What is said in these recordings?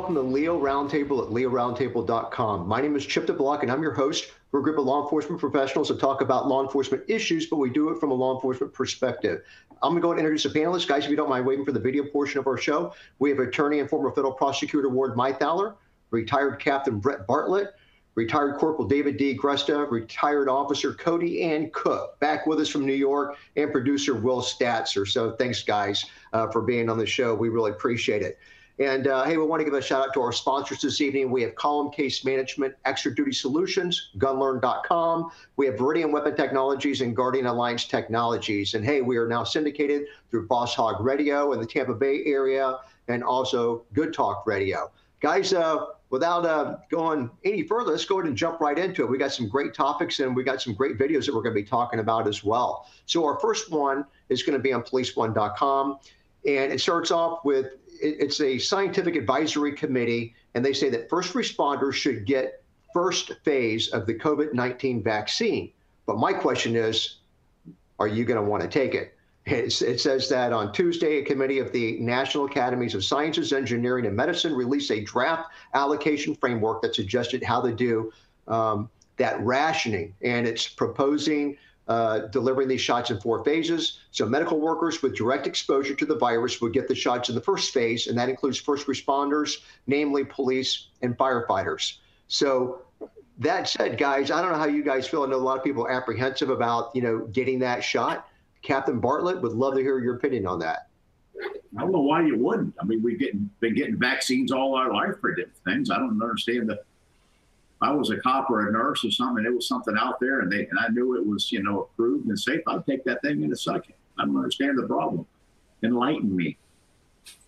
welcome to Leo Roundtable at leoroundtable.com. My name is Chip DeBlock, and I'm your host. We're a group of law enforcement professionals that talk about law enforcement issues, but we do it from a law enforcement perspective. I'm going to go and introduce the panelists. Guys, if you don't mind waiting for the video portion of our show, we have attorney and former federal prosecutor Ward Meythaler, retired Captain Brett Bartlett, retired Corporal David D. Gresta, retired Officer Cody Ann Cook, back with us from New York, and producer Will Statzer. So thanks, guys, uh, for being on the show. We really appreciate it. And uh, hey, we want to give a shout out to our sponsors this evening. We have Column Case Management, Extra Duty Solutions, Gunlearn.com. We have Viridian Weapon Technologies and Guardian Alliance Technologies. And hey, we are now syndicated through Boss Hog Radio in the Tampa Bay area and also Good Talk Radio. Guys, uh, without uh, going any further, let's go ahead and jump right into it. We got some great topics and we got some great videos that we're going to be talking about as well. So our first one is going to be on policeone.com. And it starts off with it's a scientific advisory committee, and they say that first responders should get first phase of the COVID 19 vaccine. But my question is, are you going to want to take it? It's, it says that on Tuesday, a committee of the National Academies of Sciences, Engineering, and Medicine released a draft allocation framework that suggested how to do um, that rationing. And it's proposing uh, delivering these shots in four phases. So medical workers with direct exposure to the virus would get the shots in the first phase, and that includes first responders, namely police and firefighters. So that said, guys, I don't know how you guys feel. I know a lot of people are apprehensive about, you know, getting that shot. Captain Bartlett would love to hear your opinion on that. I don't know why you wouldn't. I mean, we've getting, been getting vaccines all our life for different things. I don't understand the I was a cop or a nurse or something, it was something out there, and they and I knew it was you know approved and safe, I'd take that thing in a second. I don't understand the problem. Enlighten me.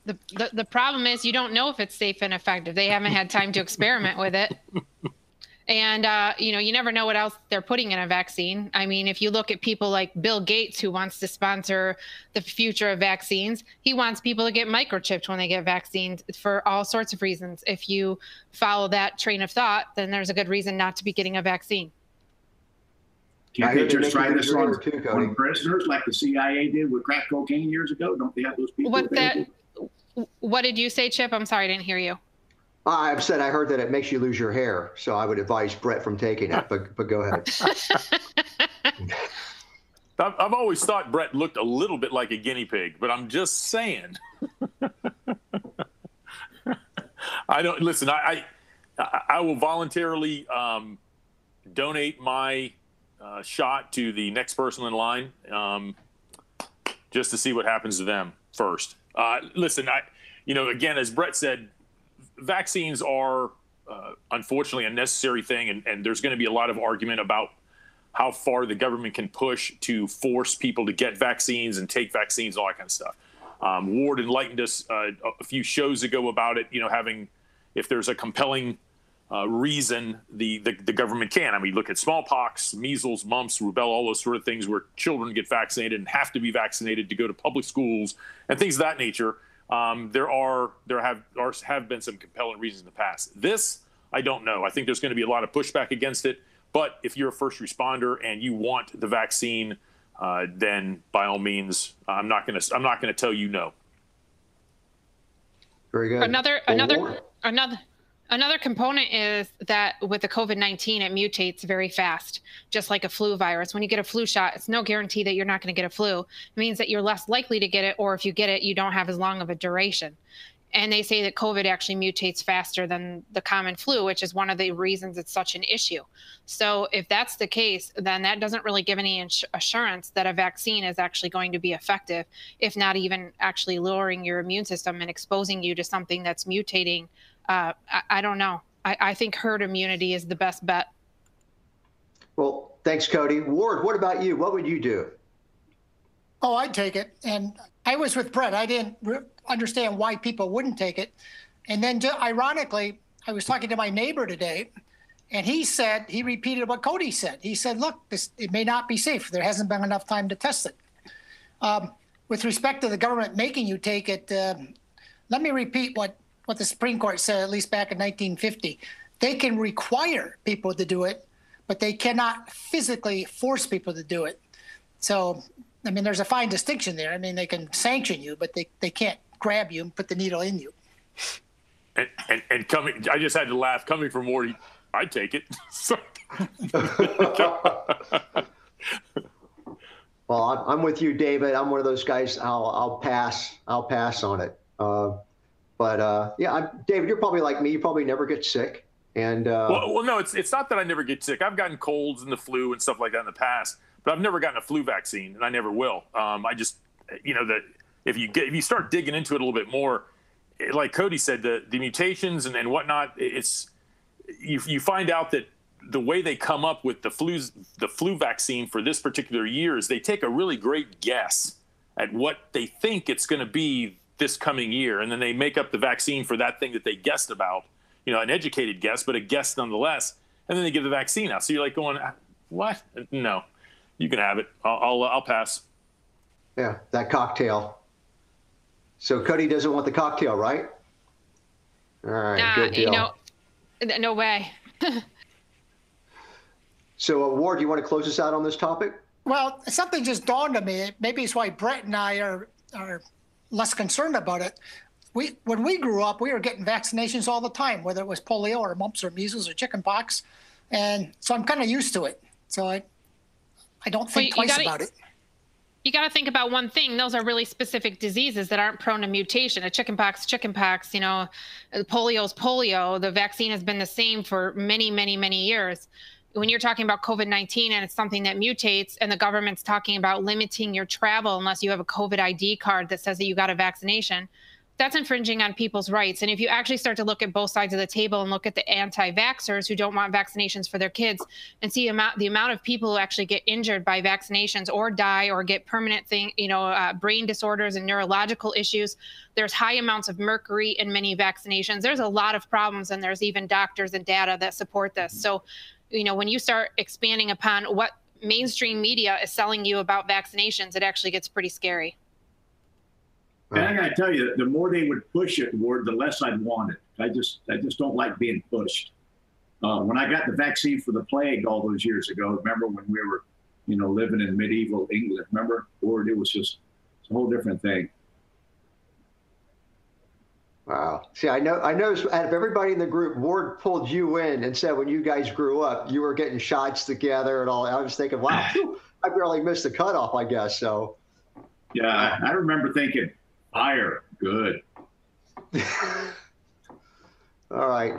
The, the, the problem is you don't know if it's safe and effective. They haven't had time to experiment with it. And, uh, you know, you never know what else they're putting in a vaccine. I mean, if you look at people like Bill Gates, who wants to sponsor the future of vaccines, he wants people to get microchipped when they get vaccines for all sorts of reasons. If you follow that train of thought, then there's a good reason not to be getting a vaccine. Can't they just try this on, too, on prisoners like the CIA did with crack cocaine years ago? Don't they have those people? What that? What did you say, Chip? I'm sorry, I didn't hear you. I've said I heard that it makes you lose your hair, so I would advise Brett from taking it. But but go ahead. I've always thought Brett looked a little bit like a guinea pig, but I'm just saying. I don't listen. I I, I will voluntarily um, donate my uh, shot to the next person in line, um, just to see what happens to them first. Uh, listen, I you know again as Brett said, vaccines are uh, unfortunately a necessary thing, and, and there's going to be a lot of argument about how far the government can push to force people to get vaccines and take vaccines, all that kind of stuff. Um, Ward enlightened us uh, a few shows ago about it. You know, having if there's a compelling uh, reason, the, the, the government can. I mean, look at smallpox, measles, mumps, rubella, all those sort of things where children get vaccinated and have to be vaccinated to go to public schools and things of that nature. Um, there are there have are, have been some compelling reasons in the past. This I don't know. I think there's going to be a lot of pushback against it. But if you're a first responder and you want the vaccine, uh, then by all means, I'm not going to I'm not going to tell you no. Very good. Another another another Another component is that with the COVID 19, it mutates very fast, just like a flu virus. When you get a flu shot, it's no guarantee that you're not going to get a flu. It means that you're less likely to get it, or if you get it, you don't have as long of a duration. And they say that COVID actually mutates faster than the common flu, which is one of the reasons it's such an issue. So, if that's the case, then that doesn't really give any ins- assurance that a vaccine is actually going to be effective, if not even actually lowering your immune system and exposing you to something that's mutating uh, I, I, don't know. I, I think herd immunity is the best bet. Well, thanks, Cody. Ward, what about you? What would you do? Oh, I'd take it. And I was with Brett. I didn't re- understand why people wouldn't take it. And then, ironically, I was talking to my neighbor today, and he said he repeated what Cody said. He said, "Look, this it may not be safe. There hasn't been enough time to test it." Um, with respect to the government making you take it, uh, let me repeat what what the Supreme Court said, at least back in 1950. They can require people to do it, but they cannot physically force people to do it. So, I mean, there's a fine distinction there. I mean, they can sanction you, but they, they can't grab you and put the needle in you. And, and, and coming, I just had to laugh. Coming from Ward, I'd take it. well, I'm with you, David. I'm one of those guys. I'll I'll pass. I'll pass on it. Uh, but uh, yeah, I'm, David, you're probably like me. You probably never get sick. And uh, well, well, no, it's it's not that I never get sick. I've gotten colds and the flu and stuff like that in the past, but I've never gotten a flu vaccine, and I never will. Um, I just, you know, that if you get if you start digging into it a little bit more, like Cody said, the the mutations and, and whatnot, it's you you find out that the way they come up with the flu the flu vaccine for this particular year is they take a really great guess at what they think it's going to be this coming year, and then they make up the vaccine for that thing that they guessed about. You know, an educated guess, but a guess nonetheless. And then they give the vaccine out. So you're like going, what? No, you can have it. I'll I'll, I'll pass. Yeah, that cocktail. So Cody doesn't want the cocktail, right? All right, nah, good deal. You know, no way. so, uh, Ward, do you want to close us out on this topic? Well, something just dawned on me. Maybe it's why Brett and I are are less concerned about it. We when we grew up, we were getting vaccinations all the time, whether it was polio or mumps or measles or chickenpox, and so I'm kind of used to it. So I I don't think twice gotta, about it you got to think about one thing. Those are really specific diseases that aren't prone to mutation. A chickenpox, chickenpox, you know, polio is polio. The vaccine has been the same for many, many, many years. When you're talking about COVID 19 and it's something that mutates, and the government's talking about limiting your travel unless you have a COVID ID card that says that you got a vaccination, that's infringing on people's rights. And if you actually start to look at both sides of the table and look at the anti-vaxxers who don't want vaccinations for their kids and see amount, the amount of people who actually get injured by vaccinations or die or get permanent thing, you know, uh, brain disorders and neurological issues, there's high amounts of mercury in many vaccinations. There's a lot of problems, and there's even doctors and data that support this. So, you know, when you start expanding upon what mainstream media is selling you about vaccinations, it actually gets pretty scary. And I got to tell you, the more they would push it, Ward, the less I'd want it. I just, I just don't like being pushed. Uh, when I got the vaccine for the plague all those years ago, remember when we were, you know, living in medieval England? Remember, Ward? It was just a whole different thing. Wow. See, I know, I noticed out of everybody in the group, Ward pulled you in and said when you guys grew up, you were getting shots together and all. I was thinking, wow, I barely missed the cutoff, I guess. So. Yeah, I remember thinking, Fire. Good. All right.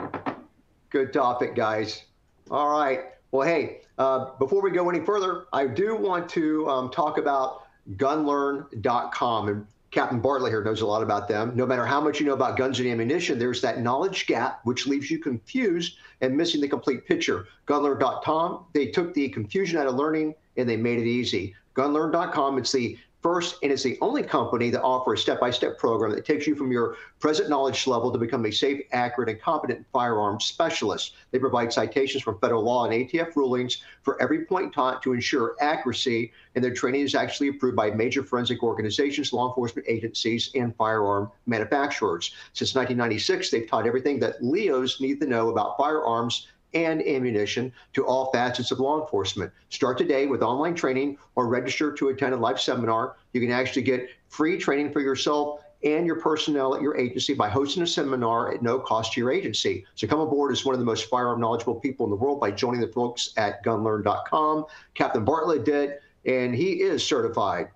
Good topic, guys. All right. Well, hey, uh, before we go any further, I do want to um, talk about gunlearn.com. And Captain Bartlett here knows a lot about them. No matter how much you know about guns and ammunition, there's that knowledge gap which leaves you confused and missing the complete picture. Gunlearn.com, they took the confusion out of learning and they made it easy. Gunlearn.com, it's the first and is the only company that offers a step-by-step program that takes you from your present knowledge level to become a safe, accurate, and competent firearms specialist. They provide citations from federal law and ATF rulings for every point taught to ensure accuracy, and their training is actually approved by major forensic organizations, law enforcement agencies, and firearm manufacturers. Since 1996, they've taught everything that LEOs need to know about firearms and ammunition to all facets of law enforcement. Start today with online training or register to attend a live seminar. You can actually get free training for yourself and your personnel at your agency by hosting a seminar at no cost to your agency. So come aboard as one of the most firearm knowledgeable people in the world by joining the folks at gunlearn.com. Captain Bartlett did, and he is certified.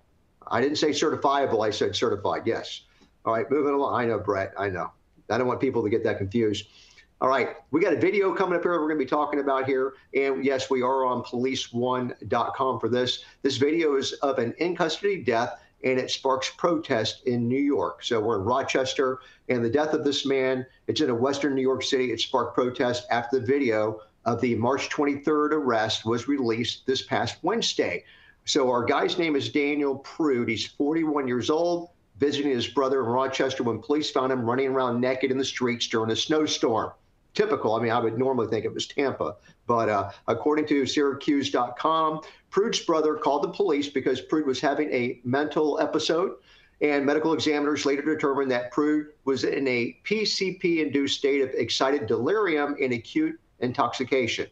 I didn't say certifiable, I said certified, yes. All right, moving along. I know, Brett, I know. I don't want people to get that confused. All right, we got a video coming up here we're going to be talking about here. And yes, we are on policeone.com for this. This video is of an in custody death and it sparks protest in New York. So we're in Rochester and the death of this man, it's in a Western New York City. It sparked protest after the video of the March 23rd arrest was released this past Wednesday. So our guy's name is Daniel Prude. He's 41 years old, visiting his brother in Rochester when police found him running around naked in the streets during a snowstorm typical. I mean, I would normally think it was Tampa, but uh, according to Syracuse.com, Prude's brother called the police because Prude was having a mental episode, and medical examiners later determined that Prude was in a PCP-induced state of excited delirium and acute intoxication.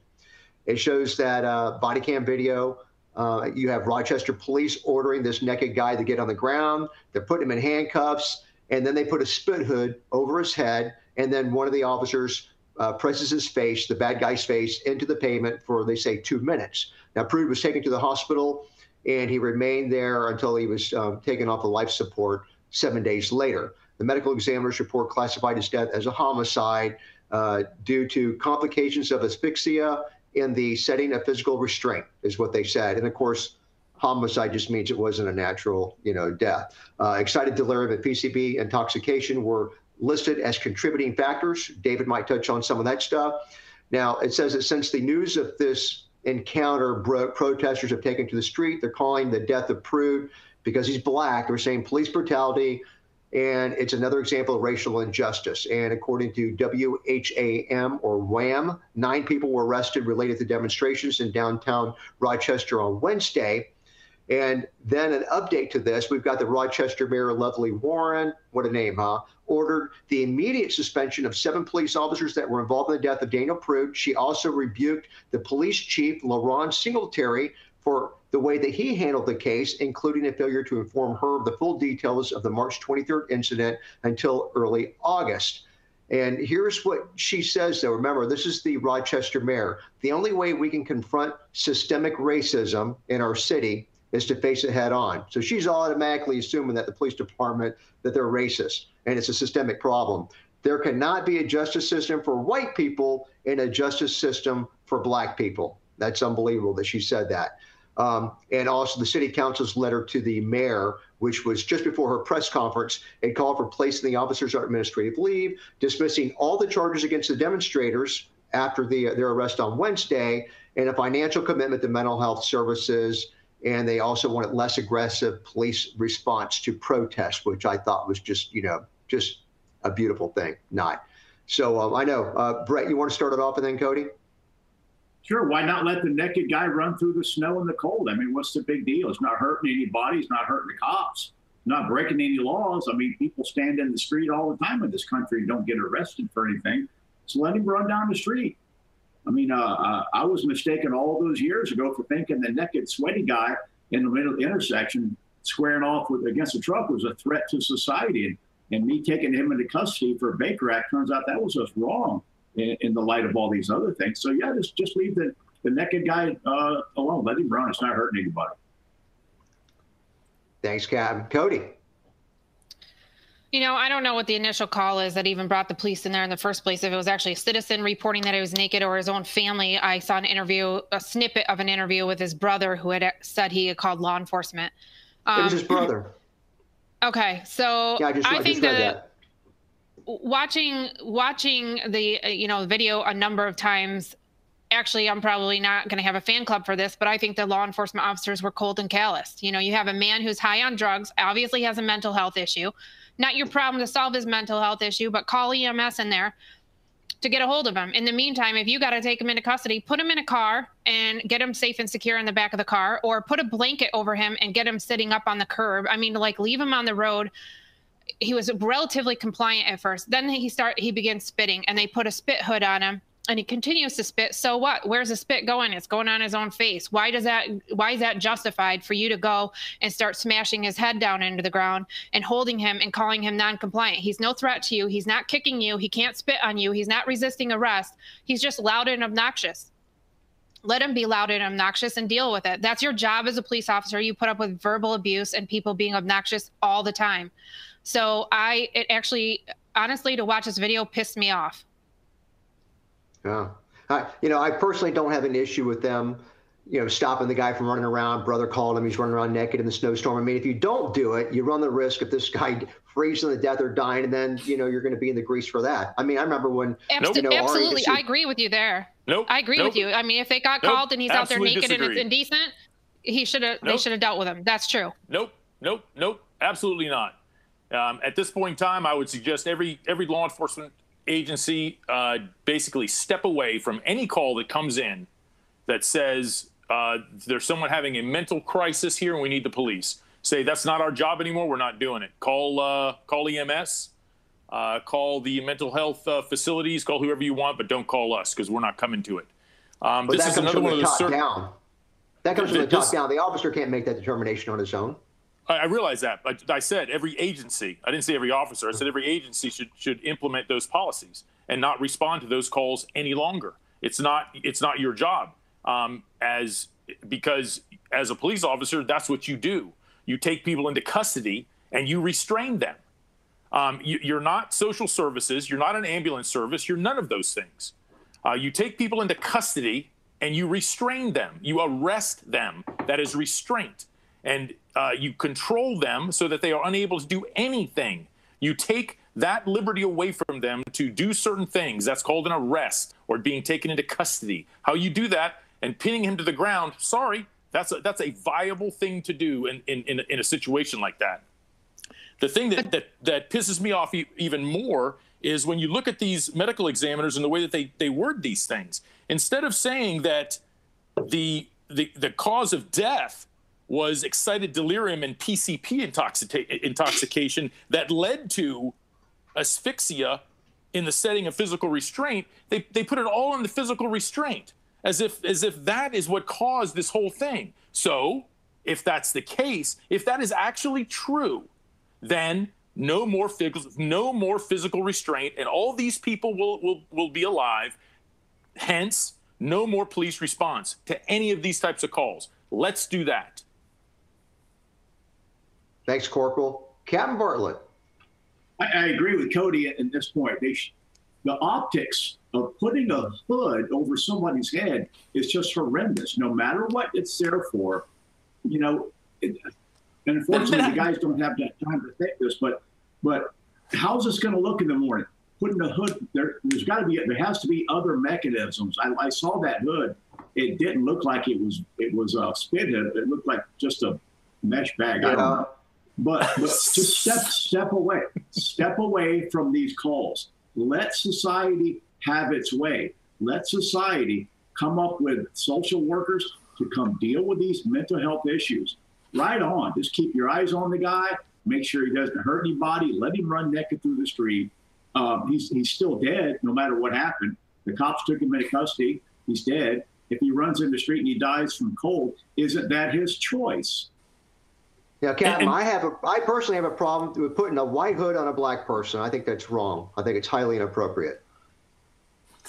It shows that uh, body cam video. Uh, you have Rochester police ordering this naked guy to get on the ground. They're putting him in handcuffs, and then they put a spit hood over his head and then one of the officers uh, presses his face, the bad guy's face, into the pavement for, they say, two minutes. Now, Prude was taken to the hospital, and he remained there until he was um, taken off of life support seven days later. The medical examiner's report classified his death as a homicide uh, due to complications of asphyxia in the setting of physical restraint, is what they said. And of course, homicide just means it wasn't a natural, you know, death. Uh, excited delirium and PCP intoxication were listed as contributing factors. David might touch on some of that stuff. Now, it says that since the news of this encounter broke, protesters have taken to the street. They're calling the death of Prude because he's black. They're saying police brutality, and it's another example of racial injustice. And according to WHAM or WHAM, nine people were arrested related to demonstrations in downtown Rochester on Wednesday. And then an update to this, we've got the Rochester Mayor Lovely Warren, what a name, huh? Ordered the immediate suspension of seven police officers that were involved in the death of Daniel Prude. She also rebuked the police chief, LaRon Singletary, for the way that he handled the case, including a failure to inform her of the full details of the March 23rd incident until early August. And here's what she says, though. Remember, this is the Rochester mayor. The only way we can confront systemic racism in our city is to face it head on. So she's automatically assuming that the police department that they're racist and it's a systemic problem. There cannot be a justice system for white people and a justice system for black people. That's unbelievable that she said that. Um, and also the city council's letter to the mayor, which was just before her press conference, it called for placing the officers on administrative leave, dismissing all the charges against the demonstrators after the, their arrest on Wednesday, and a financial commitment to mental health services and they also wanted less aggressive police response to protests, which I thought was just, you know, just a beautiful thing. Not. So um, I know, uh, Brett, you want to start it off and then Cody? Sure. Why not let the naked guy run through the snow and the cold? I mean, what's the big deal? It's not hurting anybody. It's not hurting the cops. Not breaking any laws. I mean, people stand in the street all the time in this country and don't get arrested for anything. So let him run down the street. I mean, uh, uh, I was mistaken all those years ago for thinking the naked, sweaty guy in the middle of the intersection squaring off with against a truck was a threat to society. And, and me taking him into custody for a Baker Act turns out that was just wrong in, in, the light of all these other things. So yeah, just just leave the, the naked guy uh, alone. Let him run. It's not hurting anybody. Thanks, Captain. Cody. You know, I don't know what the initial call is that even brought the police in there in the first place. If it was actually a citizen reporting that he was naked or his own family, I saw an interview, a snippet of an interview with his brother who had said he had called law enforcement. Um, it was his um, brother. Okay, so yeah, I, just, I, I think that, that, watching watching the uh, you know video a number of times. Actually, I'm probably not going to have a fan club for this, but I think the law enforcement officers were cold and calloused. You know, you have a man who's high on drugs, obviously has a mental health issue not your problem to solve his mental health issue, but call EMS in there to get a hold of him. In the meantime, if you got to take him into custody, put him in a car and get him safe and secure in the back of the car, or put a blanket over him and get him sitting up on the curb. I mean, like leave him on the road. He was relatively compliant at first. Then he start he begins spitting, and they put a spit hood on him and he continues to spit. So what? Where's the spit going? It's going on his own face. Why does that why is that justified for you to go and start smashing his head down into the ground and holding him and calling him non-compliant? He's no threat to you. He's not kicking you. He can't spit on you. He's not resisting arrest. He's just loud and obnoxious. Let him be loud and obnoxious and deal with it. That's your job as a police officer. You put up with verbal abuse and people being obnoxious all the time. So i it actually honestly to watch this video pissed me off yeah. I, you know, I personally don't have an issue with them, you know, stopping the guy from running around. Brother called him. He's running around naked in the snowstorm. I mean, if you don't do it, you run the risk of this guy freezing to death or dying, and then, you know, you're going to be in the grease for that. I mean, I remember when. Absol- you know, absolutely. I agree with you there. Nope. I agree nope. with you. I mean, if they got nope. called and he's absolutely out there naked disagree. and it's indecent, he should have. Nope. They should have dealt with him. That's true. Nope. Nope. Nope. Absolutely not. Um, at this point in time, I would suggest every every law enforcement agency uh, basically step away from any call that comes in that says uh, there's someone having a mental crisis here and we need the police. Say that's not our job anymore. We're not doing it. Call uh, call EMS, uh, call the mental health uh, facilities, call whoever you want, but don't call us because we're not coming to it. Um, this is another one of those. Cer- down. That comes from the top down. The officer can't make that determination on his own. I, realize that. I, I said every agency. I didn't say every officer. I said every agency should should implement those policies and not respond to those calls any longer. It's not it's not your job um, as because as a police officer, that's what you do. You take people into custody and you restrain them. Um, you, are not social services. You're not an ambulance service. You're none of those things. Uh, you take people into custody and you restrain them. You arrest them. That is restraint. And uh, you control them so that they are unable to do anything. You take that liberty away from them to do certain things. That's called an arrest or being taken into custody. How you do that and pinning him to the ground, sorry, that's a, that's a viable thing to do in, in, in, a, in a situation like that. The thing that, that, that pisses me off even more is when you look at these medical examiners and the way that they, they word these things. Instead of saying that the, the, the cause of death was excited delirium and PCP intoxica- intoxication that led to asphyxia in the setting of physical restraint, they, they put it all in the physical restraint as if as if that is what caused this whole thing. So, if that's the case, if that is actually true, then no more physical, no more physical restraint, and all these people will, will, will be alive. Hence, no more police response to any of these types of calls. Let's do that. Thanks, Corporal. Captain Bartlett. I, I agree with Cody at, at this point. They sh- the optics of putting a hood over somebody's head is just horrendous. No matter what it's there for, you know. It, and unfortunately, the guys don't have that time to think this, but but how's this going to look in the morning? Putting the hood there, there's got to be there has to be other mechanisms. I, I saw that hood. It didn't look like it was it was a spit hood. It looked like just a mesh bag. Yeah. I don't know. But, but just step step away, step away from these calls. Let society have its way. Let society come up with social workers to come deal with these mental health issues. Right on. Just keep your eyes on the guy. Make sure he doesn't hurt anybody. Let him run naked through the street. Um, he's he's still dead, no matter what happened. The cops took him into custody. He's dead. If he runs in the street and he dies from cold, isn't that his choice? Yeah, Captain, I have a, I personally have a problem with putting a white hood on a black person. I think that's wrong. I think it's highly inappropriate.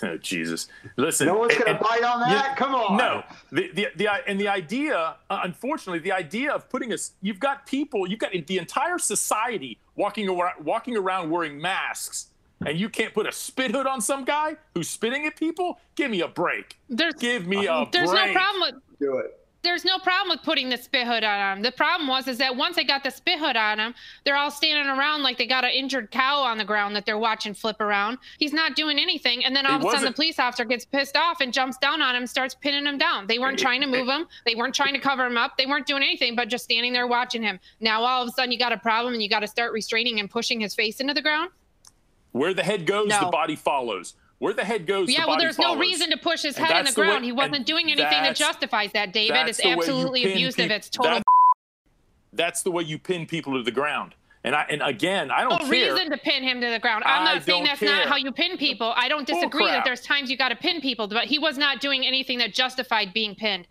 Oh, Jesus. Listen. No one's going to bite on that? Come on. No. The, the, the, and the idea, uh, unfortunately, the idea of putting us, you've got people, you've got the entire society walking around, walking around wearing masks, and you can't put a spit hood on some guy who's spitting at people? Give me a break. There's, Give me a there's break. no problem with. Do it there's no problem with putting the spit hood on him. The problem was is that once they got the spit hood on him, they're all standing around like they got an injured cow on the ground that they're watching flip around. He's not doing anything, and then all it of a sudden the police officer gets pissed off and jumps down on him, starts pinning him down. They weren't trying to move him. They weren't trying to cover him up. They weren't doing anything but just standing there watching him. Now all of a sudden you got a problem and you got to start restraining and pushing his face into the ground. Where the head goes, no. the body follows. Where the head goes, yeah. The well, there's follows. no reason to push his head in the, the ground. Way, he wasn't doing anything that justifies that, David. It's absolutely abusive. it's total. That's, that's the way you pin people to the ground. And I and again, I don't no care. reason to pin him to the ground. I'm not saying that's care. not how you pin people. I don't disagree that there's times you got to pin people, but he was not doing anything that justified being pinned.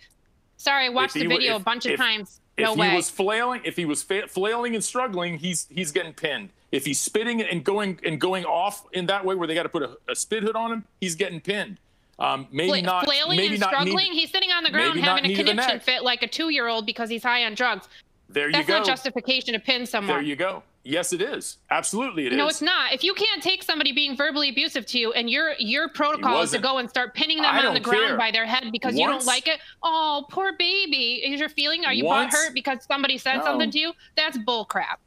Sorry, I watched the video if, a bunch of if, times. No if way. he was flailing, if he was flailing and struggling, he's he's getting pinned. If he's spitting and going and going off in that way where they got to put a, a, spit hood on him, he's getting pinned. Um, maybe Fla- not. Flailing maybe and not struggling. Need, he's sitting on the ground having a conniption fit like a two-year-old because he's high on drugs. There you That's go. That's not justification to pin someone. There you go. Yes, it is. Absolutely, it no, is. no, it's not. If you can't take somebody being verbally abusive to you, and your your protocol is to go and start pinning them I on the ground care. by their head because Once, you don't like it. Oh, poor baby. Is your feeling? Are you once, hurt because somebody said no. something to you? That's bull crap.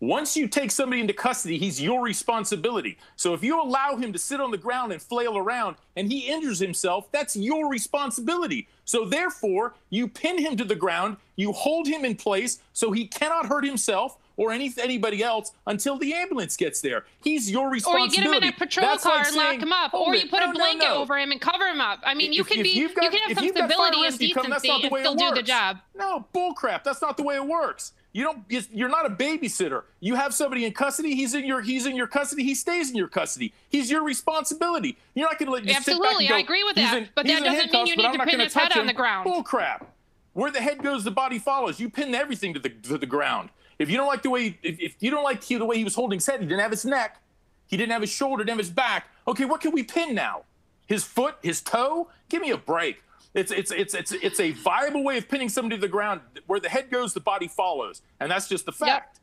Once you take somebody into custody, he's your responsibility. So if you allow him to sit on the ground and flail around and he injures himself, that's your responsibility. So therefore, you pin him to the ground, you hold him in place so he cannot hurt himself or any, anybody else until the ambulance gets there. He's your responsibility. Or you get him in a patrol That's car like and saying, lock him up. Or you put no, a blanket no, no. over him and cover him up. I mean, you can be got- you can have some stability and rescue come, that's not the way and still do the job. No, bullcrap. That's not the way it works. You don't. You're not a babysitter. You have somebody in custody. He's in your. He's in your custody. He stays in your custody. He's your responsibility. You're not going to let. Just Absolutely, sit back and go, I agree with that. in- But that doesn't mean you need to pin his head on him." the ground. Bull crap. Where the head goes, the body follows. You pin everything to the to the ground. If you don't like the way, if, if you don't like the way he was holding his head, he didn't have his neck, he didn't have his shoulder, didn't have his back. Okay, what can we pin now? His foot, his toe? Give me a break. It's it's it's it's it's a viable way of pinning somebody to the ground. Where the head goes, the body follows, and that's just the fact. Yep.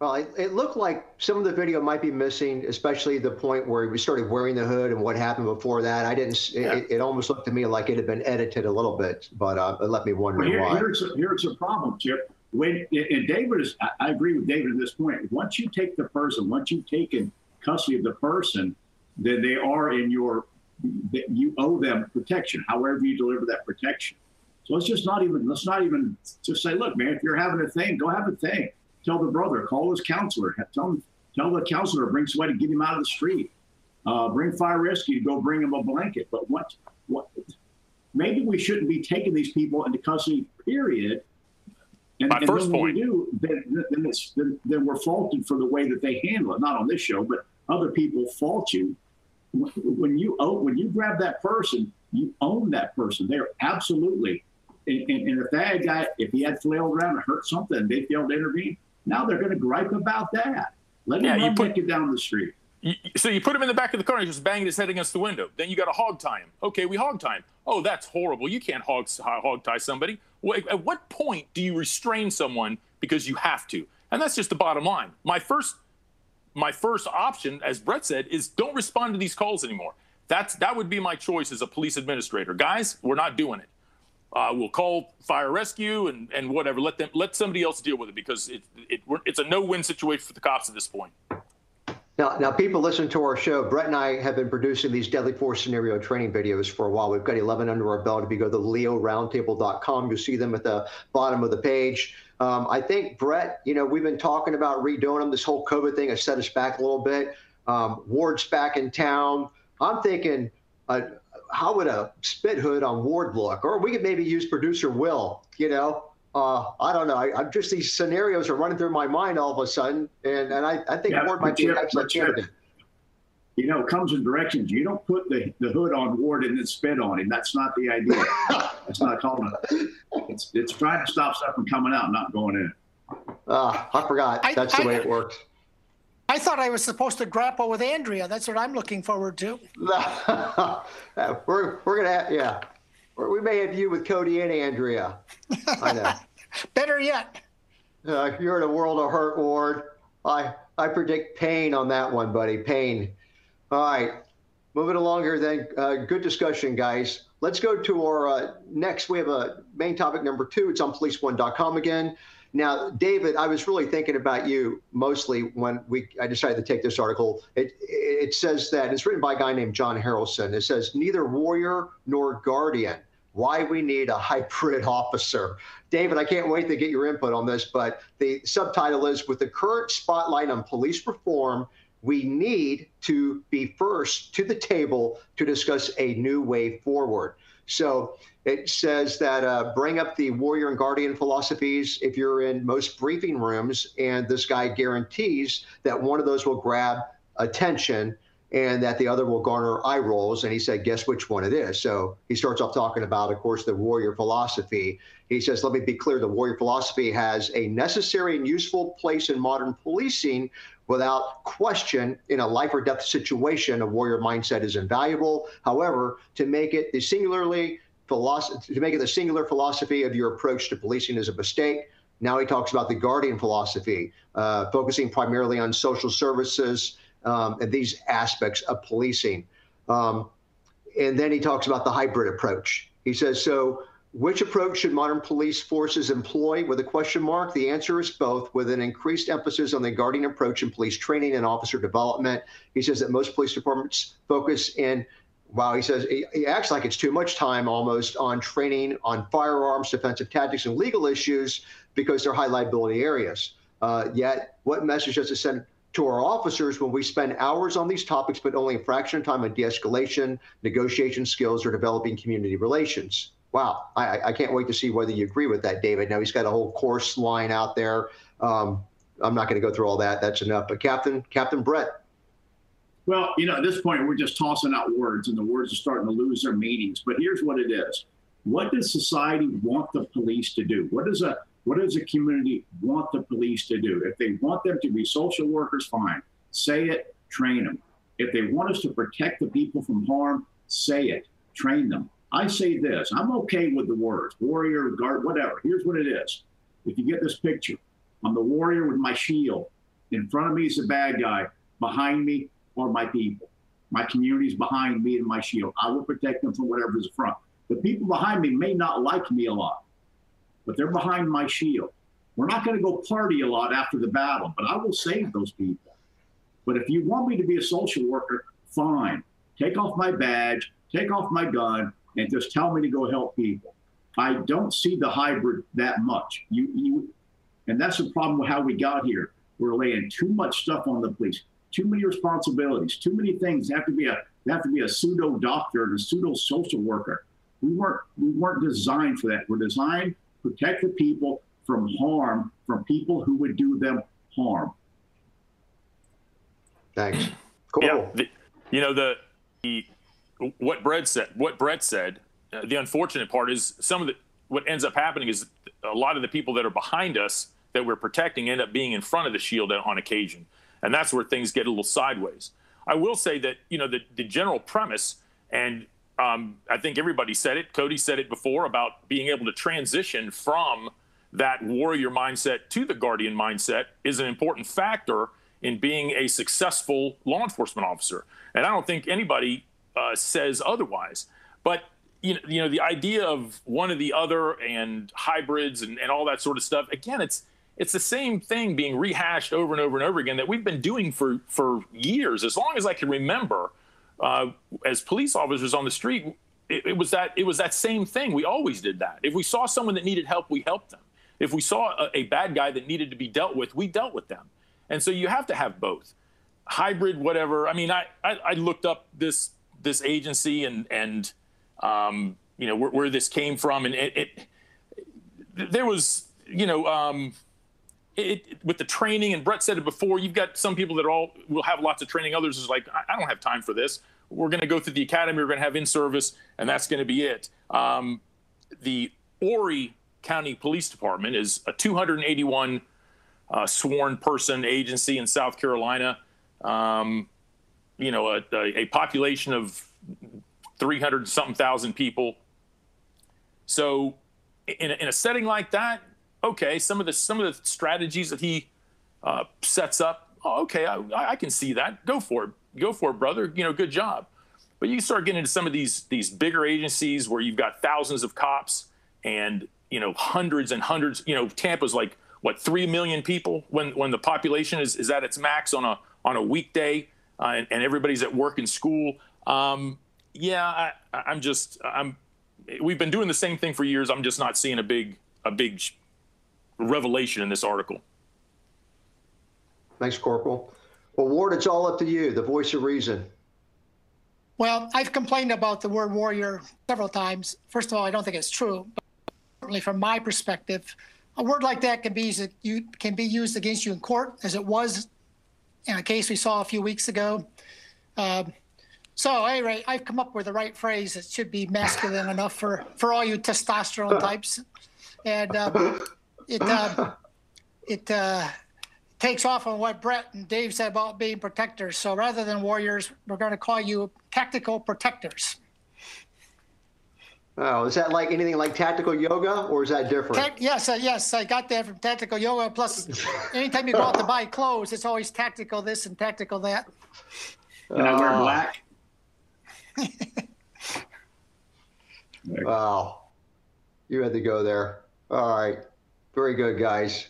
Well, it, it, looked like some of the video might be missing, especially the point where we started wearing the hood and what happened before that. I didn't. Yeah. It, it, almost looked to me like it had been edited a little bit, but uh, it left me wondering well, here, why. Here's a, here's a problem, Chip. When and David is, I agree with David at this point. Once you take the person, once you've taken custody of the person, then they are in your. You owe them protection, however you deliver that protection. So let's just not even let's not even just say, look, man, if you're having a thing, go have a thing tell the brother, call his counselor, tell him, tell the counselor, bring somebody, to get him out of the street. Uh, bring fire rescue, go bring him a blanket. But what, what? Maybe we shouldn't be taking these people into custody. Period. And, My and first then point. we do, then, then, it's, then, then we're faulted for the way that they handle it. Not on this show, but other people fault you when you own, when you grab that person, you own that person. They're absolutely. And, and, and if that guy, if he had flailed around and hurt something, they failed to intervene. Now they're going to gripe about that. Let him Yeah, you put- naked down the street. You, so you put him in the back of the car and he's just banging his head against the window. Then you got to hog tie him. Okay, we hog tie him. Oh, that's horrible. You can't hog hog tie somebody. At what point do you restrain someone because you have to? And that's just the bottom line. My first my first option, as Brett said, is don't respond to these calls anymore. That's that would be my choice as a police administrator. Guys, we're not doing it. Uh, we'll call fire rescue and, and whatever. Let them let somebody else deal with it because it, it it's a no win situation for the cops at this point. Now, now, people listen to our show. Brett and I have been producing these deadly force scenario training videos for a while. We've got 11 under our belt. If you go to leoroundtable.com, you'll see them at the bottom of the page. Um, I think, Brett, you know, we've been talking about redoing them. This whole COVID thing has set us back a little bit. Um, Ward's back in town. I'm thinking, uh, how would a spit hood on Ward look? Or we could maybe use producer Will, you know, uh, I don't know. I, I'm just these scenarios are running through my mind all of a sudden, and and I, I think Yeah, Ward might be an excellent candidate. You know, it comes in directions. You don't put the, the hood on Ward and then spit on him. That's not the idea. That's not calling it. It's, it's trying to stop stuff from coming out, not going in. Ah, I forgot. I- That's the I- way it works. I thought I was supposed to grapple with Andrea. That's what I'm looking forward to. we're we're gonna have, yeah. Or we may have you with Cody and Andrea. I know. Better yet. Uh, you're in a world of hurt, Ward. I I predict pain on that one, buddy. Pain. All right, moving along here. Then, uh, good discussion, guys. Let's go to our uh, next. We have a main topic number two. It's on policeone.com again. Now, David, I was really thinking about you mostly when we I decided to take this article. It it says that it's written by a guy named John Harrelson. It says neither warrior nor guardian. Why we need a hybrid officer. David, I can't wait to get your input on this, but the subtitle is With the current spotlight on police reform, we need to be first to the table to discuss a new way forward. So it says that uh, bring up the warrior and guardian philosophies if you're in most briefing rooms, and this guy guarantees that one of those will grab attention and that the other will garner eye rolls. And he said, guess which one it is? So he starts off talking about, of course, the warrior philosophy. He says, let me be clear the warrior philosophy has a necessary and useful place in modern policing. Without question, in a life or death situation, a warrior mindset is invaluable. However, to make it the singularly to make it the singular philosophy of your approach to policing is a mistake. Now he talks about the guardian philosophy, uh, focusing primarily on social services um, and these aspects of policing. Um, and then he talks about the hybrid approach. He says, so which approach should modern police forces employ with a question mark? The answer is both, with an increased emphasis on the guardian approach in police training and officer development. He says that most police departments focus in Wow, he says he, he acts like it's too much time almost on training on firearms, defensive tactics, and legal issues because they're high liability areas. Uh, yet, what message does it send to our officers when we spend hours on these topics, but only a fraction of time on de-escalation, negotiation skills, or developing community relations? Wow, I, I can't wait to see whether you agree with that, David. Now he's got a whole course line out there. Um, I'm not going to go through all that. That's enough. But Captain Captain Brett, Well, you know, at this point, we're just tossing out words, and the words are starting to lose their meanings. But here's what it is: What does society want the police to do? What does a What does a community want the police to do? If they want them to be social workers, fine. Say it, train them. If they want us to protect the people from harm, say it, train them. I say this I'm okay with the words warrior, guard, whatever. Here's what it is. If you get this picture, I'm the warrior with my shield. In front of me is the bad guy. Behind me are my people. My community's behind me and my shield. I will protect them from whatever's in front. The people behind me may not like me a lot, but they're behind my shield. We're not going to go party a lot after the battle, but I will save those people. But if you want me to be a social worker, fine. Take off my badge, take off my gun, and just tell me to go help people. I don't see the hybrid that much. You, you, and that's the problem with how we got here. We're laying too much stuff on the police, too many responsibilities, too many things. They have to be a they have to be a pseudo doctor and a pseudo social worker. We weren't we weren't designed for that. We're designed to protect the people from harm from people who would do them harm. Thanks. Cool. Yeah, the, you know the, the what Brett said. What Brett said. Uh, the unfortunate part is some of the what ends up happening is a lot of the people that are behind us that we're protecting end up being in front of the shield on occasion, and that's where things get a little sideways. I will say that you know the the general premise, and um, I think everybody said it. Cody said it before about being able to transition from that warrior mindset to the guardian mindset is an important factor in being a successful law enforcement officer. And I don't think anybody uh, says otherwise. But you know, you know, the idea of one or the other and hybrids and, and all that sort of stuff. Again, it's it's the same thing being rehashed over and over and over again that we've been doing for for years. As long as I can remember, uh, as police officers on the street, it, it was that it was that same thing. We always did that. If we saw someone that needed help, we helped them. If we saw a, a bad guy that needed to be dealt with, we dealt with them. And so you have to have both, hybrid, whatever. I mean, I I, I looked up this this agency and and um, you know where, where, this came from, and it, it there was you know. Um, it, it, with the training, and Brett said it before, you've got some people that all will have lots of training. Others is like, I, I don't have time for this. We're going to go through the academy. We're going to have in service, and that's going to be it. Um, the Horry County Police Department is a 281 uh, sworn person agency in South Carolina. Um, you know, a, a, population of 300 something thousand people. So, in a, in a setting like that, okay, some of the some of the strategies that he uh, sets up, oh, okay, I, I can see that. Go for it, go for it, brother. You know, good job. But you start getting into some of these these bigger agencies where you've got thousands of cops and you know hundreds and hundreds. You know, Tampa's like what three million people when when the population is, is at its max on a on a weekday and, and, everybody's at work and school. Um, yeah, I, am just I'm. We've been doing the same thing for years. I'm just not seeing a big a big revelation in this article. Thanks, Corporal. Well, Ward, it's all up to you, the voice of reason. Well, I've complained about the word warrior several times. First of all, I don't think it's true. But certainly, from my perspective, a word like that can be used, you, can be used against you in court, as it was in a case we saw a few weeks ago. Um, so, anyway, I've come up with the right phrase that should be masculine enough for, for all you testosterone types, and um, it uh, it uh, takes off on what Brett and Dave said about being protectors. So, rather than warriors, we're going to call you tactical protectors. Oh, is that like anything like tactical yoga, or is that different? Ta- yes, uh, yes, I got that from tactical yoga. Plus, anytime you go out to buy clothes, it's always tactical this and tactical that. And I wear oh. black. wow, you had to go there. All right, very good, guys.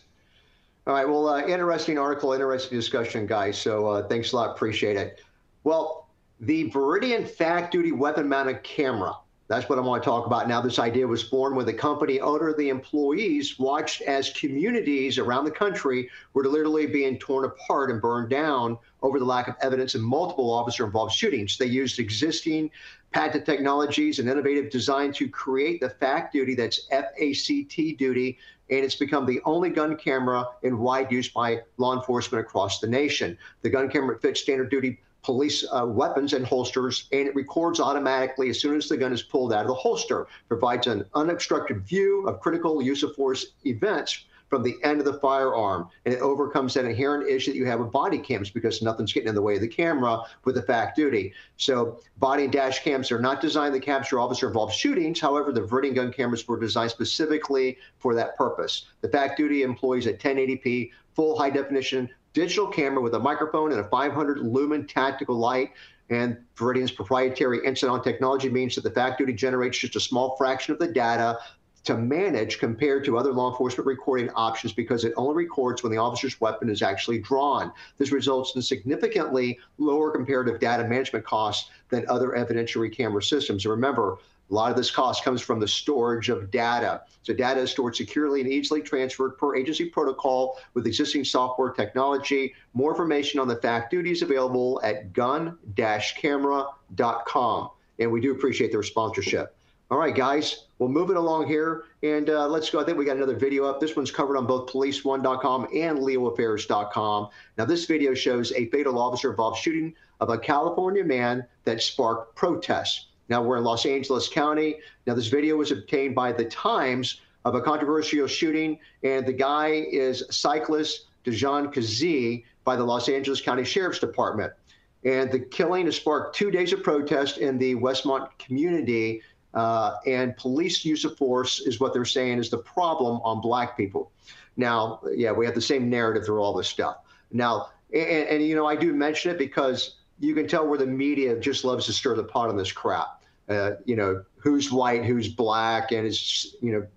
All right, well, uh, interesting article, interesting discussion, guys. So uh, thanks a lot, appreciate it. Well, the Viridian Fact Duty weapon mounted camera that's what I want to talk about now. This idea was born when the company owner the employees watched as communities around the country were literally being torn apart and burned down over the lack of evidence in multiple officer involved shootings. They used existing patented technologies and innovative design to create the fact duty that's FACT duty, and it's become the only gun camera in wide use by law enforcement across the nation. The gun camera fits standard duty police uh, weapons and holsters, and it records automatically as soon as the gun is pulled out of the holster, provides an unobstructed view of critical use of force events from the end of the firearm. And it overcomes that inherent issue that you have with body cams because nothing's getting in the way of the camera with the fact duty. So body and dash cams are not designed to capture officer involved shootings. However, the Viridian gun cameras were designed specifically for that purpose. The fact duty employs a 1080p full high definition digital camera with a microphone and a 500 lumen tactical light. And Viridian's proprietary instant on technology means that the fact duty generates just a small fraction of the data to manage compared to other law enforcement recording options because it only records when the officer's weapon is actually drawn. This results in significantly lower comparative data management costs than other evidentiary camera systems. And remember, a lot of this cost comes from the storage of data. So data is stored securely and easily transferred per agency protocol with existing software technology. More information on the fact duties available at gun-camera.com. And we do appreciate their sponsorship. All right, guys, we'll move it along here and uh, let's go. I think we got another video up. This one's covered on both police1.com and leoaffairs.com. Now, this video shows a fatal officer involved shooting of a California man that sparked protests. Now, we're in Los Angeles County. Now, this video was obtained by the Times of a controversial shooting, and the guy is cyclist Dijon Kizzee by the Los Angeles County Sheriff's Department. And the killing has sparked two days of protest in the Westmont community uh, and police use of force is what they're saying is the problem on black people. Now, yeah, we have the same narrative through all this stuff. Now, and, and, you know, I do mention it because you can tell where the media just loves to stir the pot on this crap. Uh, you know, who's white, who's black, and is you know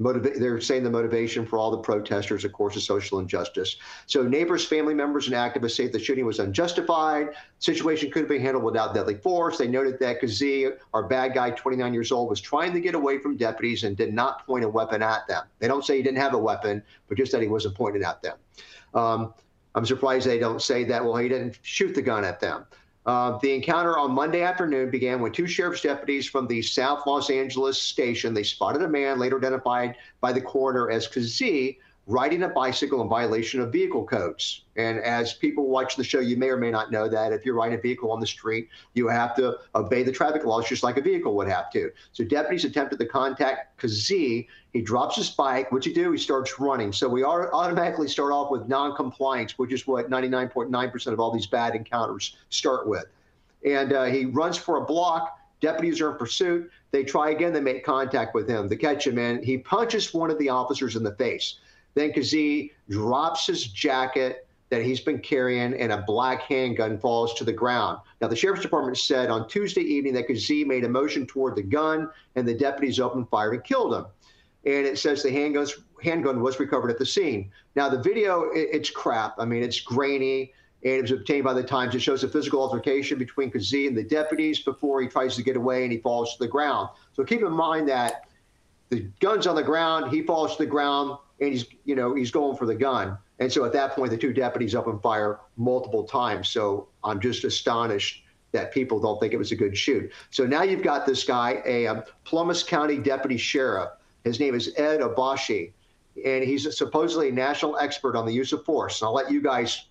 Motiva- they're saying the motivation for all the protesters, of course, is social injustice. So neighbors, family members, and activists say the shooting was unjustified. Situation could have been handled without deadly force. They noted that Kizzee, our bad guy, 29 years old, was trying to get away from deputies and did not point a weapon at them. They don't say he didn't have a weapon, but just that he wasn't pointing at them. Um, I'm surprised they don't say that, well, he didn't shoot the gun at them. Uh, the encounter on Monday afternoon began when two sheriff's deputies from the South Los Angeles station they spotted a man later identified by the coroner as Kizzee riding a bicycle in violation of vehicle codes. And as people watch the show, you may or may not know that if you're riding a vehicle on the street, you have to obey the traffic laws just like a vehicle would have to. So deputies attempted to contact Kizzee. He drops his bike. What's he do? He starts running. So we are automatically start off with non-compliance, which is what 99.9% of all these bad encounters start with. And uh, he runs for a block. Deputies are in pursuit. They try again. They make contact with him. They catch him, and he punches one of the officers in the face. Then Kizzee drops his jacket that he's been carrying and a black handgun falls to the ground. Now, the sheriff's department said on Tuesday evening that Kizzee made a motion toward the gun and the deputies opened fire and killed him. And it says the handguns, handgun was recovered at the scene. Now, the video, it, it's crap. I mean, it's grainy and it was obtained by the Times. It shows a physical altercation between Kizzee and the deputies before he tries to get away and he falls to the ground. So keep in mind that the gun's on the ground, he falls to the ground, and he's you know he's going for the gun. And so at that point, the two deputies open fire multiple times. So I'm just astonished that people don't think it was a good shoot. So now you've got this guy, a um, Plumas County deputy sheriff. His name is Ed Obayashi, and he's supposedly a national expert on the use of force. And I'll let you guys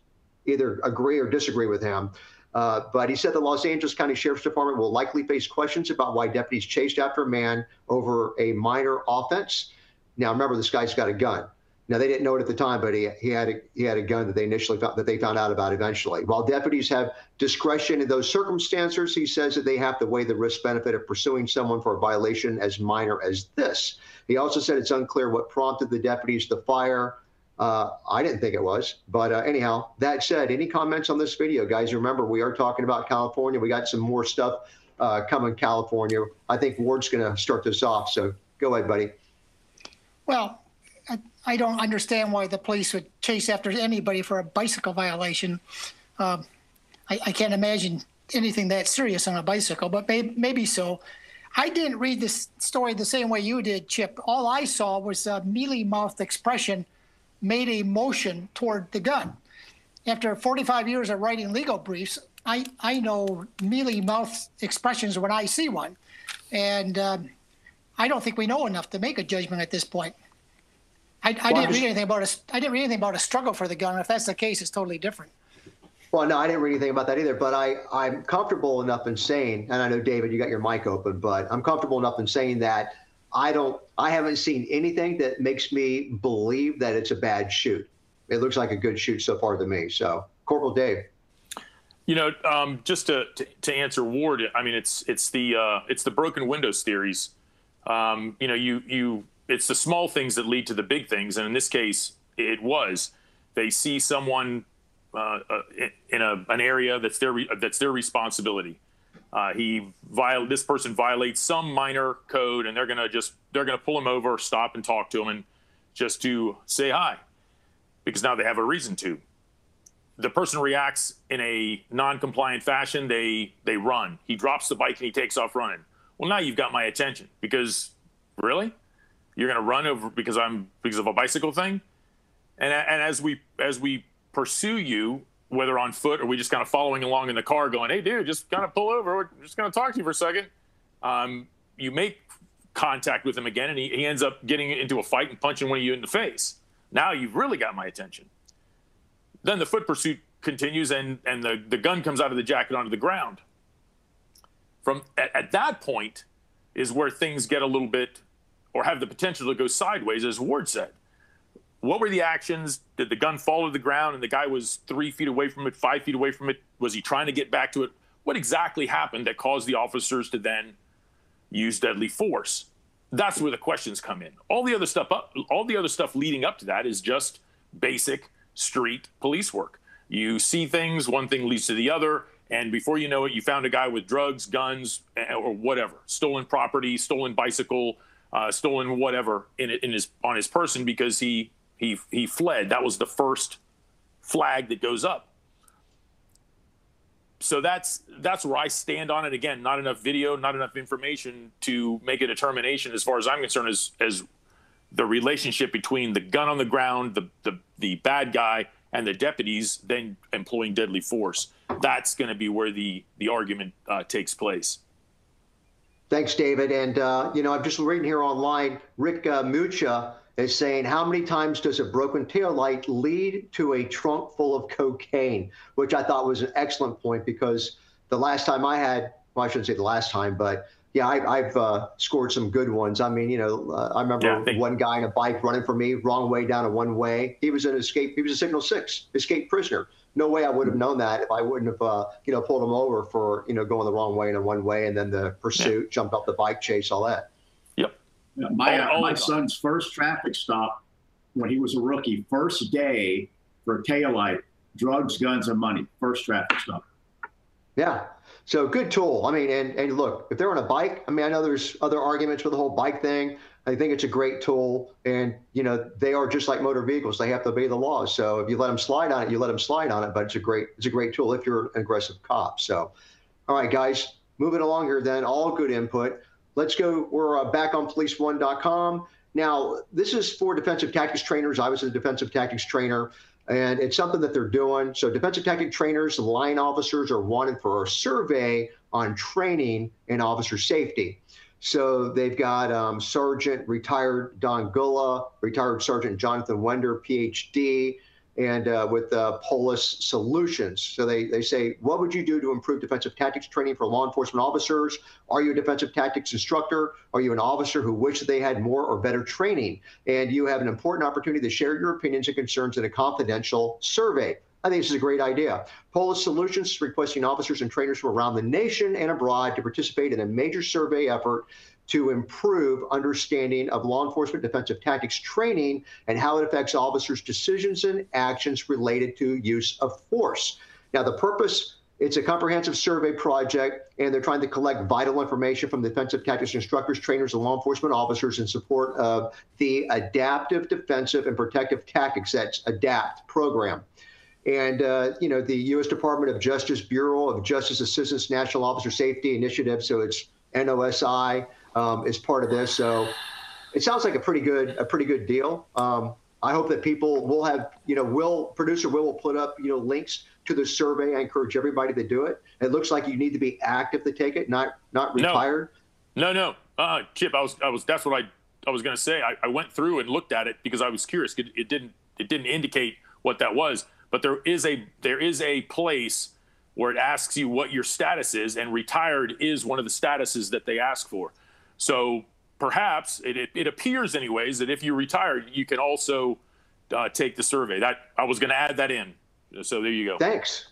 either agree or disagree with him. Uh, but he said the Los Angeles County Sheriff's Department will likely face questions about why deputies chased after a man over a minor offense. Now, remember, this guy's got a gun. Now, they didn't know it at the time, but he, he had a, he had a gun that they initially found, that they found out about eventually. While deputies have discretion in those circumstances, he says that they have to weigh the risk benefit of pursuing someone for a violation as minor as this. He also said it's unclear what prompted the deputies to fire. Uh, I didn't think it was, but uh, anyhow, that said, any comments on this video, guys? Remember, we are talking about California. We got some more stuff uh, coming California. I think Ward's going to start this off. So go ahead, buddy. Well, I, I don't understand why the police would chase after anybody for a bicycle violation. Um, I, I, can't imagine anything that serious on a bicycle, but may, maybe so. I didn't read this story the same way you did, Chip. All I saw was a mealy mouthed expression made a motion toward the gun. After 45 years of writing legal briefs, I, I know mealy mouthed expressions when I see one. And um, I don't think we know enough to make a judgment at this point. I, I well, didn't read anything about a, I didn't read anything about a struggle for the gun. If that's the case, it's totally different. Well, no, I didn't read anything about that either, but I, I'm comfortable enough in saying, and I know David, you got your mic open, but I'm comfortable enough in saying that I don't, I haven't seen anything that makes me believe that it's a bad shoot. It looks like a good shoot so far to me. So, Corporal Dave. You know, um, just to, to, to answer Ward, I mean, it's it's the uh, it's the broken windows theories. Um, you know, you you it's the small things that lead to the big things, and in this case, it was. They see someone uh, uh, in a, an area that's their that's their responsibility. Uh, he viol- this person violates some minor code, and they're gonna just they're gonna pull him over, stop and talk to him, and just to say hi, because now they have a reason to. The person reacts in a non-compliant fashion. They they run. He drops the bike and he takes off running. Well, now you've got my attention because really, you're gonna run over because I'm because of a bicycle thing, and and as we as we pursue you, whether on foot or we just kind of following along in the car, going, "Hey, dude, just kind of pull over. We're just going to talk to you for a second. Um, you make contact with him again, and he, he ends up getting into a fight and punching one of you in the face. Now you've really got my attention. Then the foot pursuit continues, and and the the gun comes out of the jacket onto the ground. From at, at that point is where things get a little bit, or have the potential to go sideways, as Ward said what were the actions? Did the gun fall to the ground and the guy was three feet away from it, five feet away from it? Was he trying to get back to it? What exactly happened that caused the officers to then use deadly force? That's where the questions come in. All the other stuff up, all the other stuff leading up to that is just basic street police work. You see things, one thing leads to the other, and before you know it, you found a guy with drugs, guns, eh, or whatever, stolen property, stolen bicycle, uh, stolen whatever in, in his on his person because he he he fled. That was the first flag that goes up. So that's that's where I stand on it. Again, not enough video, not enough information to make a determination as far as I'm concerned as as the relationship between the gun on the ground, the the, the bad guy, and the deputies then employing deadly force. That's going to be where the the argument uh, takes place. Thanks, David. And uh, you know, I'm just reading here online. Rick uh, Mucha is saying how many times does a broken tail light lead to a trunk full of cocaine, which I thought was an excellent point because the last time I had, well, I shouldn't say the last time, but yeah, I, have uh, scored some good ones. I mean, you know, uh, I remember yeah, one guy in a bike running for me, wrong way down a one way. He was an escape. He was a signal six escape prisoner. No way I would have known that if I wouldn't have, uh, you know, pulled him over for, you know, going the wrong way in a one way, and then the pursuit, yeah. jumped off the bike, chase, all that. Yep. My uh, my son's first traffic stop when he was a rookie, first day for a taillight, drugs, guns, and money. First traffic stop. Yeah. So good tool. I mean, and and look, if they're on a bike, I mean, I know there's other arguments for the whole bike thing. I think it's a great tool, and you know, they are just like motor vehicles; they have to obey the laws. So if you let them slide on it, you let them slide on it. But it's a great it's a great tool if you're an aggressive cop. So, all right, guys, moving along here. Then all good input. Let's go. We're uh, back on police1.com. Now, this is for defensive tactics trainers. I was a defensive tactics trainer, and it's something that they're doing. So, defensive tactic trainers, line officers are wanted for a survey on training and officer safety. So, they've got um, Sergeant retired Don Gulla, retired Sergeant Jonathan Wender, PhD, and uh, with uh, Polis Solutions. So they, they say, what would you do to improve defensive tactics training for law enforcement officers? Are you a defensive tactics instructor? Are you an officer who wished they had more or better training? And you have an important opportunity to share your opinions and concerns in a confidential survey. I think this is a great idea. Polis Solutions is requesting officers and trainers from around the nation and abroad to participate in a major survey effort to improve understanding of law enforcement defensive tactics training and how it affects officers' decisions and actions related to use of force. Now, the purpose it's a comprehensive survey project, and they're trying to collect vital information from defensive tactics instructors, trainers, and law enforcement officers in support of the Adaptive Defensive and Protective Tactics, that's ADAPT program. And, uh, you know, the U.S. Department of Justice Bureau of Justice Assistance National Officer Safety Initiative, so it's NOSI, um, is part of this. So it sounds like a pretty good a pretty good deal. Um, I hope that people will have you know will producer will will put up you know links to the survey. I encourage everybody to do it. It looks like you need to be active to take it, not not retired. No, no, no. Uh, Chip, I was I was that's what I I was going to say. I, I, went through and looked at it because I was curious. It, it didn't it didn't indicate what that was. But there is a there is a place where it asks you what your status is, and retired is one of the statuses that they ask for. So perhaps it, it, it appears, anyways, that if you're retired, you can also uh, take the survey. That I was going to add that in. So there you go. Thanks.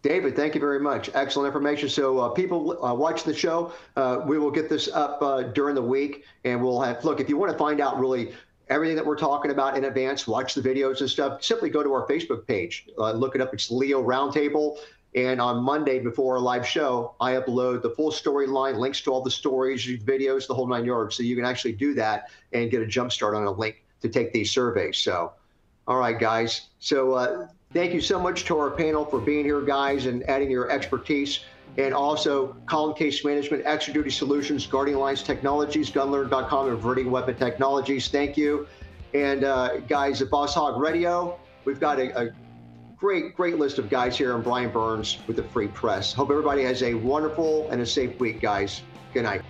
David, thank you very much. Excellent information. So, uh, people uh, watch the show. Uh, we will get this up uh, during the week, and we'll have look. If you want to find out really everything that we're talking about in advance, watch the videos and stuff. Simply go to our Facebook page. Uh, look it up. It's Leo Roundtable. And on Monday before our live show, I upload the full storyline, links to all the stories, videos, the whole nine yards. So you can actually do that and get a jump start on a link to take these surveys. So, all right, guys. So uh, thank you so much to our panel for being here, guys, and adding your expertise. And also, Column Case Management, Extra Duty Solutions, Guardian Alliance Technologies, Gunlearn.com, and Viridian Weapon Technologies. Thank you. And uh, guys, at Boss Hog Radio, we've got a, a great, great list of guys here. I'm Brian Burns with the Free Press. Hope everybody has a wonderful and a safe week, guys. Good night.